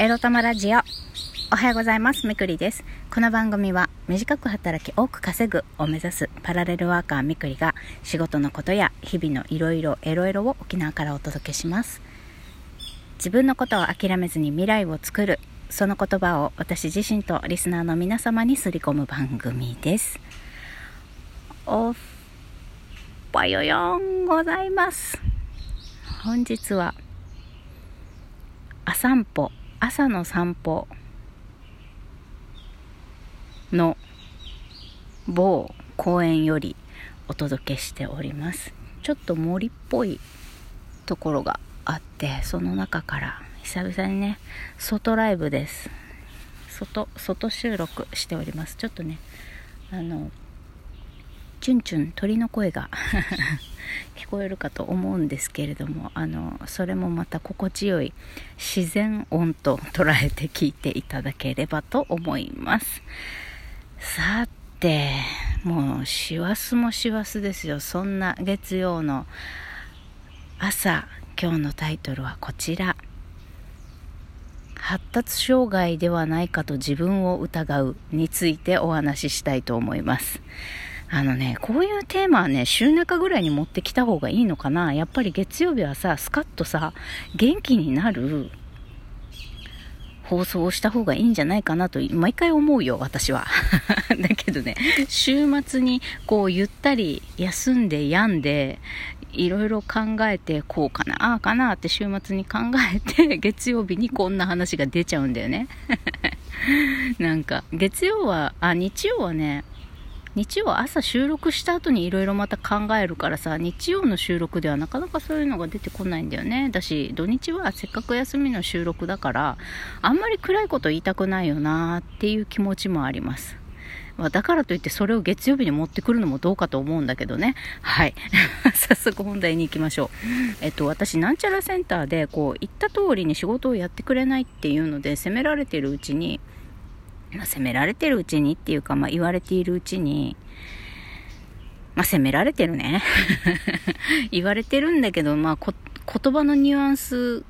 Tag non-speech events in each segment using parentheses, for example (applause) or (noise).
エロ玉ラジオ。おはようございます。みくりです。この番組は短く働き多く稼ぐを目指すパラレルワーカーみくりが仕事のことや日々のいろいろエロエロを沖縄からお届けします。自分のことを諦めずに未来を作る。その言葉を私自身とリスナーの皆様にすり込む番組です。おっぱよよんございます。本日はあ散歩朝の散歩の某公園よりお届けしております。ちょっと森っぽいところがあってその中から久々にね外ライブです。外外収録しております。ちょっとねあのチュンチュン鳥の声が (laughs) 聞こえるかと思うんですけれどもあのそれもまた心地よい自然音と捉えて聞いていただければと思います。さてもう師走も師走ですよ。そんな月曜の朝今日のタイトルはこちら。発達障害ではないかと自分を疑うについてお話ししたいと思います。あのね、こういうテーマはね、週中ぐらいに持ってきた方がいいのかな。やっぱり月曜日はさ、スカッとさ、元気になる放送をした方がいいんじゃないかなと、毎回思うよ、私は。(laughs) だけどね、週末にこうゆったり休んで病んで、いろいろ考えて、こうかな、ああかなって週末に考えて、(laughs) 月曜日にこんな話が出ちゃうんだよね。(laughs) なんか、月曜は、あ、日曜はね、日曜朝収録した後にいろいろまた考えるからさ日曜の収録ではなかなかそういうのが出てこないんだよねだし土日はせっかく休みの収録だからあんまり暗いこと言いたくないよなっていう気持ちもありますだからといってそれを月曜日に持ってくるのもどうかと思うんだけどね。はい。(laughs) 早速本題に行きましょう。えっと、私、なんちゃらセンターで、こう、言った通りに仕事をやってくれないっていうので、責められてるうちに、まあ、責められてるうちにっていうか、まあ、言われているうちに、まあ、責められてるね。(laughs) 言われてるんだけど、まあ、こ言葉のニュアンス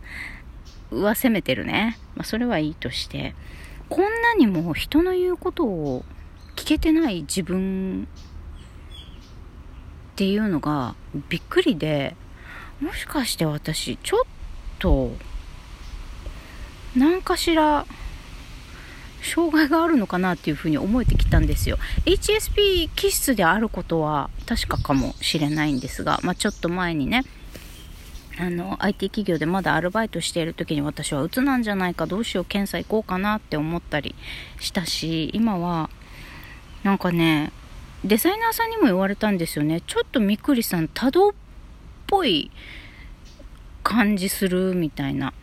は責めてるね。まあ、それはいいとして、こんなにも人の言うことを聞けてない自分っていうのがびっくりで、もしかして私、ちょっと、何かしら、障害があるのかなっていうふうに思えてきたんですよ。HSP 気質であることは確かかもしれないんですが、まあ、ちょっと前にねあの IT 企業でまだアルバイトしている時に私は鬱なんじゃないかどうしよう検査行こうかなって思ったりしたし今はなんかねデザイナーさんにも言われたんですよね。ちょっとみくりさん多動っぽい感じするみたいな。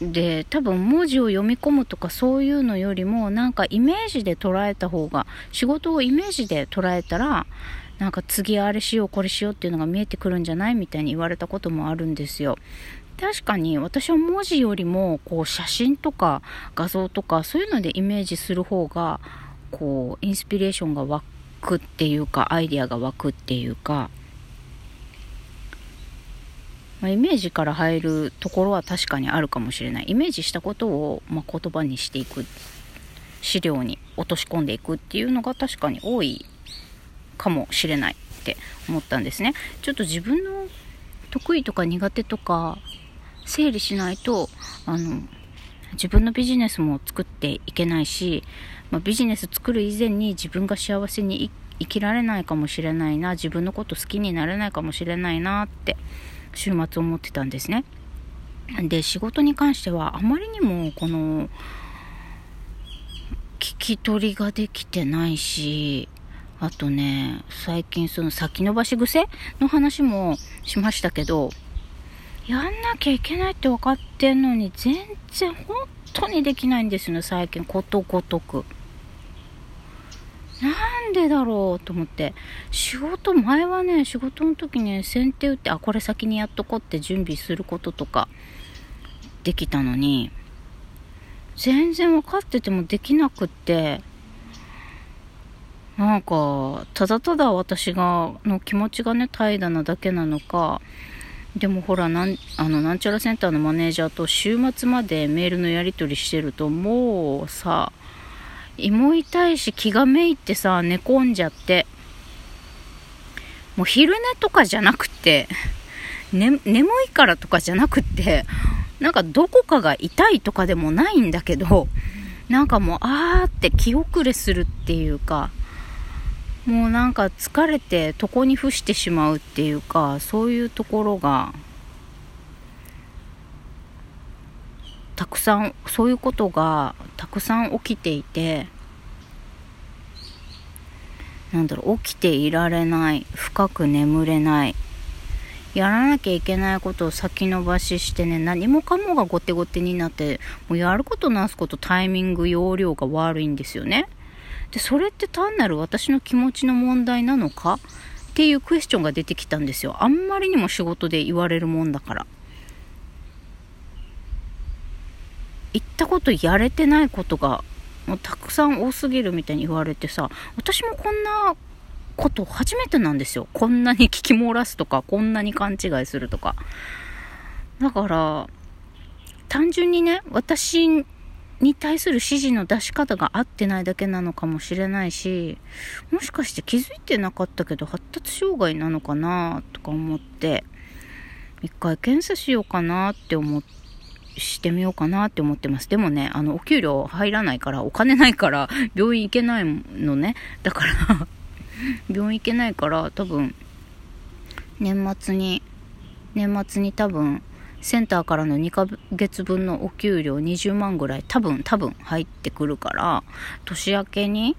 で多分文字を読み込むとかそういうのよりもなんかイメージで捉えた方が仕事をイメージで捉えたらなんか次あれしようこれしようっていうのが見えてくるんじゃないみたいに言われたこともあるんですよ。確かに私は文字よりもこう写真とか画像とかそういうのでイメージする方がこうインスピレーションが湧くっていうかアイデアが湧くっていうか。まあ、イメージから入るところは確かにあるかもしれない。イメージしたことを、まあ、言葉にしていく資料に落とし込んでいくっていうのが確かに多いかもしれないって思ったんですね。ちょっと自分の得意とか苦手とか整理しないとあの自分のビジネスも作っていけないし、まあ、ビジネス作る以前に自分が幸せに生きられないかもしれないな自分のこと好きになれないかもしれないなって週末思ってたんですね。で、仕事に関してはあまりにもこの、聞き取りができてないし、あとね、最近その先延ばし癖の話もしましたけど、やんなきゃいけないって分かってんのに全然本当にできないんですよね、最近ことごとく。なんでだろうと思って。仕事前はね仕事の時に先手打ってあこれ先にやっとこうって準備することとかできたのに全然分かっててもできなくってなんかただただ私がの気持ちがね怠惰なだけなのかでもほらなんあのなんちゃらセンターのマネージャーと週末までメールのやり取りしてるともうさ胃も痛いし気がめいってさ寝込んじゃって。もう昼寝とかじゃなくて、ね、眠いからとかじゃなくてなんかどこかが痛いとかでもないんだけどなんかもうあーって気遅れするっていうかもうなんか疲れて床に伏してしまうっていうかそういうところがたくさんそういうことがたくさん起きていてなんだろう起きていられない深く眠れないやらなきゃいけないことを先延ばししてね何もかもが後手後手になってもうやることなすことタイミング容量が悪いんですよね。でそれって単なる私の気持ちの問題なのかっていうクエスチョンが出てきたんですよ。あんまりにも仕事で言われるもんだから。言ったことやれてないことがもうたくさん多すぎるみたいに言われてさ私もこんなこと初めてなんですよ。こんなに聞き漏らすとかこんなに勘違いするとか。だから単純にね私に対する指示の出し方が合ってないだけなのかもしれないし、もしかして気づいてなかったけど発達障害なのかなとか思って、一回検査しようかなって思って、してみようかなって思ってます。でもね、あの、お給料入らないから、お金ないから、(laughs) 病院行けないのね。だから (laughs) 病院行けないから、多分、年末に、年末に多分、センターからの2ヶ月分のお給料20万ぐらい多分多分入ってくるから年明けに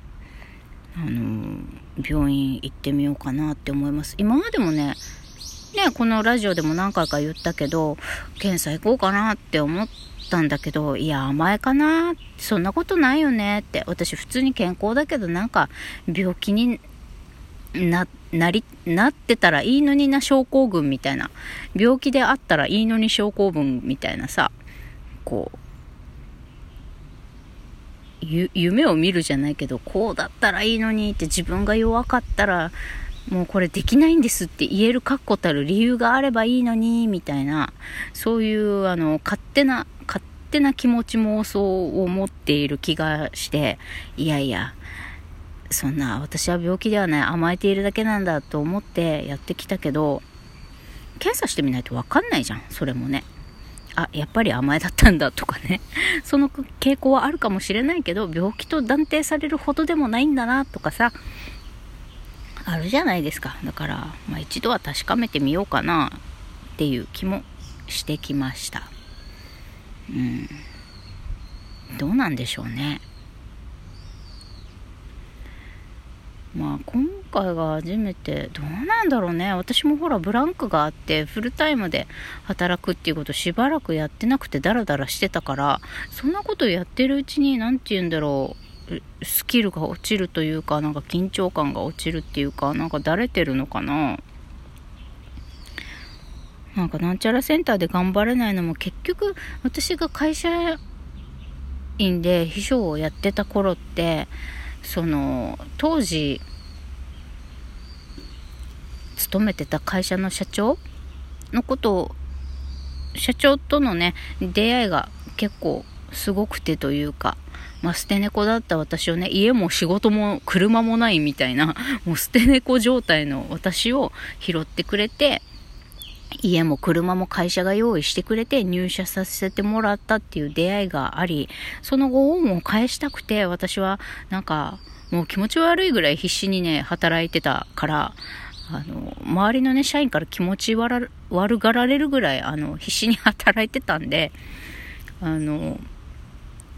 あの病院行ってみようかなって思います今までもねねこのラジオでも何回か言ったけど検査行こうかなって思ったんだけどいや甘えかなそんなことないよねって。私普通に健康だけどなんか病気にななりなってたらいいのにな症候群みたいな。病気であったらいいのに症候群みたいなさこうゆ夢を見るじゃないけどこうだったらいいのにって自分が弱かったらもうこれできないんですって言える確固たる理由があればいいのにみたいなそういうあの勝手な勝手な気持ち妄想を持っている気がしていやいやそんな私は病気ではない甘えているだけなんだと思ってやってきたけど検査してみないと分かんないじゃんそれもね。あやっぱり甘えだったんだとかね。(laughs) その傾向はあるかもしれないけど病気と断定されるほどでもないんだなとかさあるじゃないですか。だから、まあ、一度は確かめてみようかなっていう気もしてきました。うん。どうなんでしょうね。まあ今回が初めてどうなんだろうね。私もほらブランクがあってフルタイムで働くっていうことしばらくやってなくてダラダラしてたからそんなことやってるうちに何て言うんだろう。スキルが落ちるというかなんか緊張感が落ちるっていうかなんかだれてるのかな？なんかなんちゃらセンターで頑張れないのも結局私が会社員で秘書をやってた頃ってその当時勤めてた会社の社長のことを社長とのね出会いが結構すごくてというか、まあ、捨て猫だった私をね家も仕事も車もないみたいな (laughs) もう捨て猫状態の私を拾ってくれて家も車も会社が用意してくれて入社させてもらったっていう出会いがあり、その後恩を返したくて私はなんかもう気持ち悪いぐらい必死にね、働いてたから、あの、周りのね、社員から気持ち悪がられるぐらい、あの、必死に働いてたんで、あの、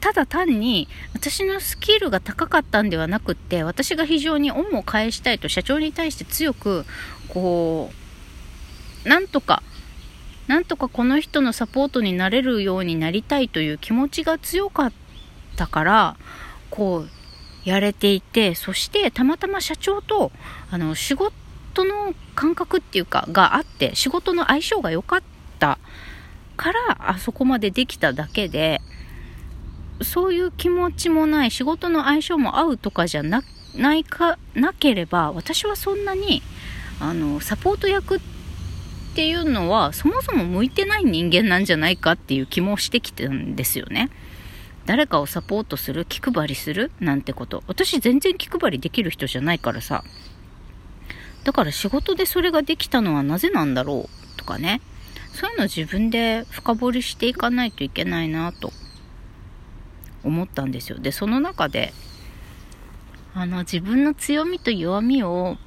ただ単に私のスキルが高かったんではなくって私が非常に恩を返したいと社長に対して強くこうなんとか、なんとかこの人のサポートになれるようになりたいという気持ちが強かったから、こう、やれていて、そしてたまたま社長と、あの、仕事の感覚っていうか、があって、仕事の相性が良かったから、あそこまでできただけで、そういう気持ちもない、仕事の相性も合うとかじゃな、ないか、なければ、私はそんなに、あの、サポート役っていうのはそもそも向いてない人間なんじゃないかっていう気もしてきてるんですよね。誰かをサポートする気配りするなんてこと。私全然気配りできる人じゃないからさ。だから仕事でそれができたのはなぜなんだろうとかね。そういうの自分で深掘りしていかないといけないなと。思ったんですよ。でその中であの自分の強みと弱みを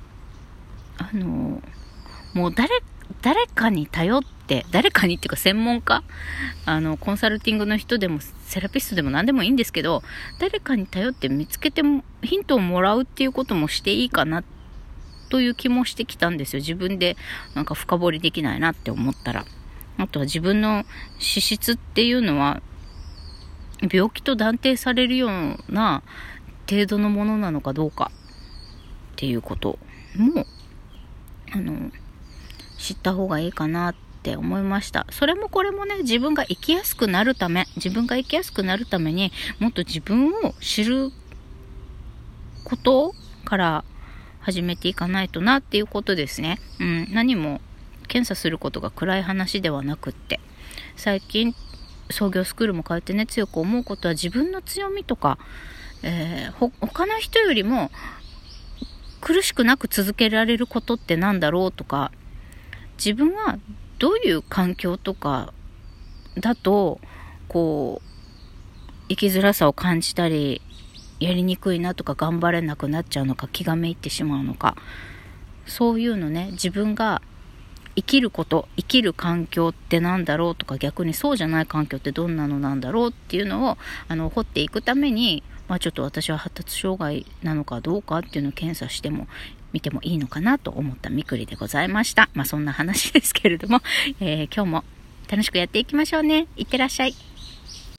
あのもう誰誰かに頼って誰かにっていうか専門家あのコンサルティングの人でもセラピストでも何でもいいんですけど誰かに頼って見つけてもヒントをもらうっていうこともしていいかなという気もしてきたんですよ。自分でなんか深掘りできないなって思ったら。あとは自分の資質っていうのは病気と断定されるような程度のものなのかどうかっていうこともあの知った方がいいかなって思いましたそれもこれもね自分が生きやすくなるため自分が生きやすくなるためにもっと自分を知ることから始めていかないとなっていうことですね。うん、何も検査することが暗い話ではなくって最近創業スクールも通ってね強く思うことは自分の強みとか、えー、他の人よりも苦しくなく続けられることって何だろうとか自分はどういう環境とかだとこう生きづらさを感じたりやりにくいなとか頑張れなくなっちゃうのか気がめいってしまうのかそういうのね自分が生きること生きる環境って何だろうとか逆にそうじゃない環境ってどんなのなんだろうっていうのをあの掘っていくために、まあ、ちょっと私は発達障害なのかどうかっていうのを検査しても見てもいいのかなと思ったみくりでございました。まあそんな話ですけれども、えー、今日も楽しくやっていきましょうね。いってらっしゃい。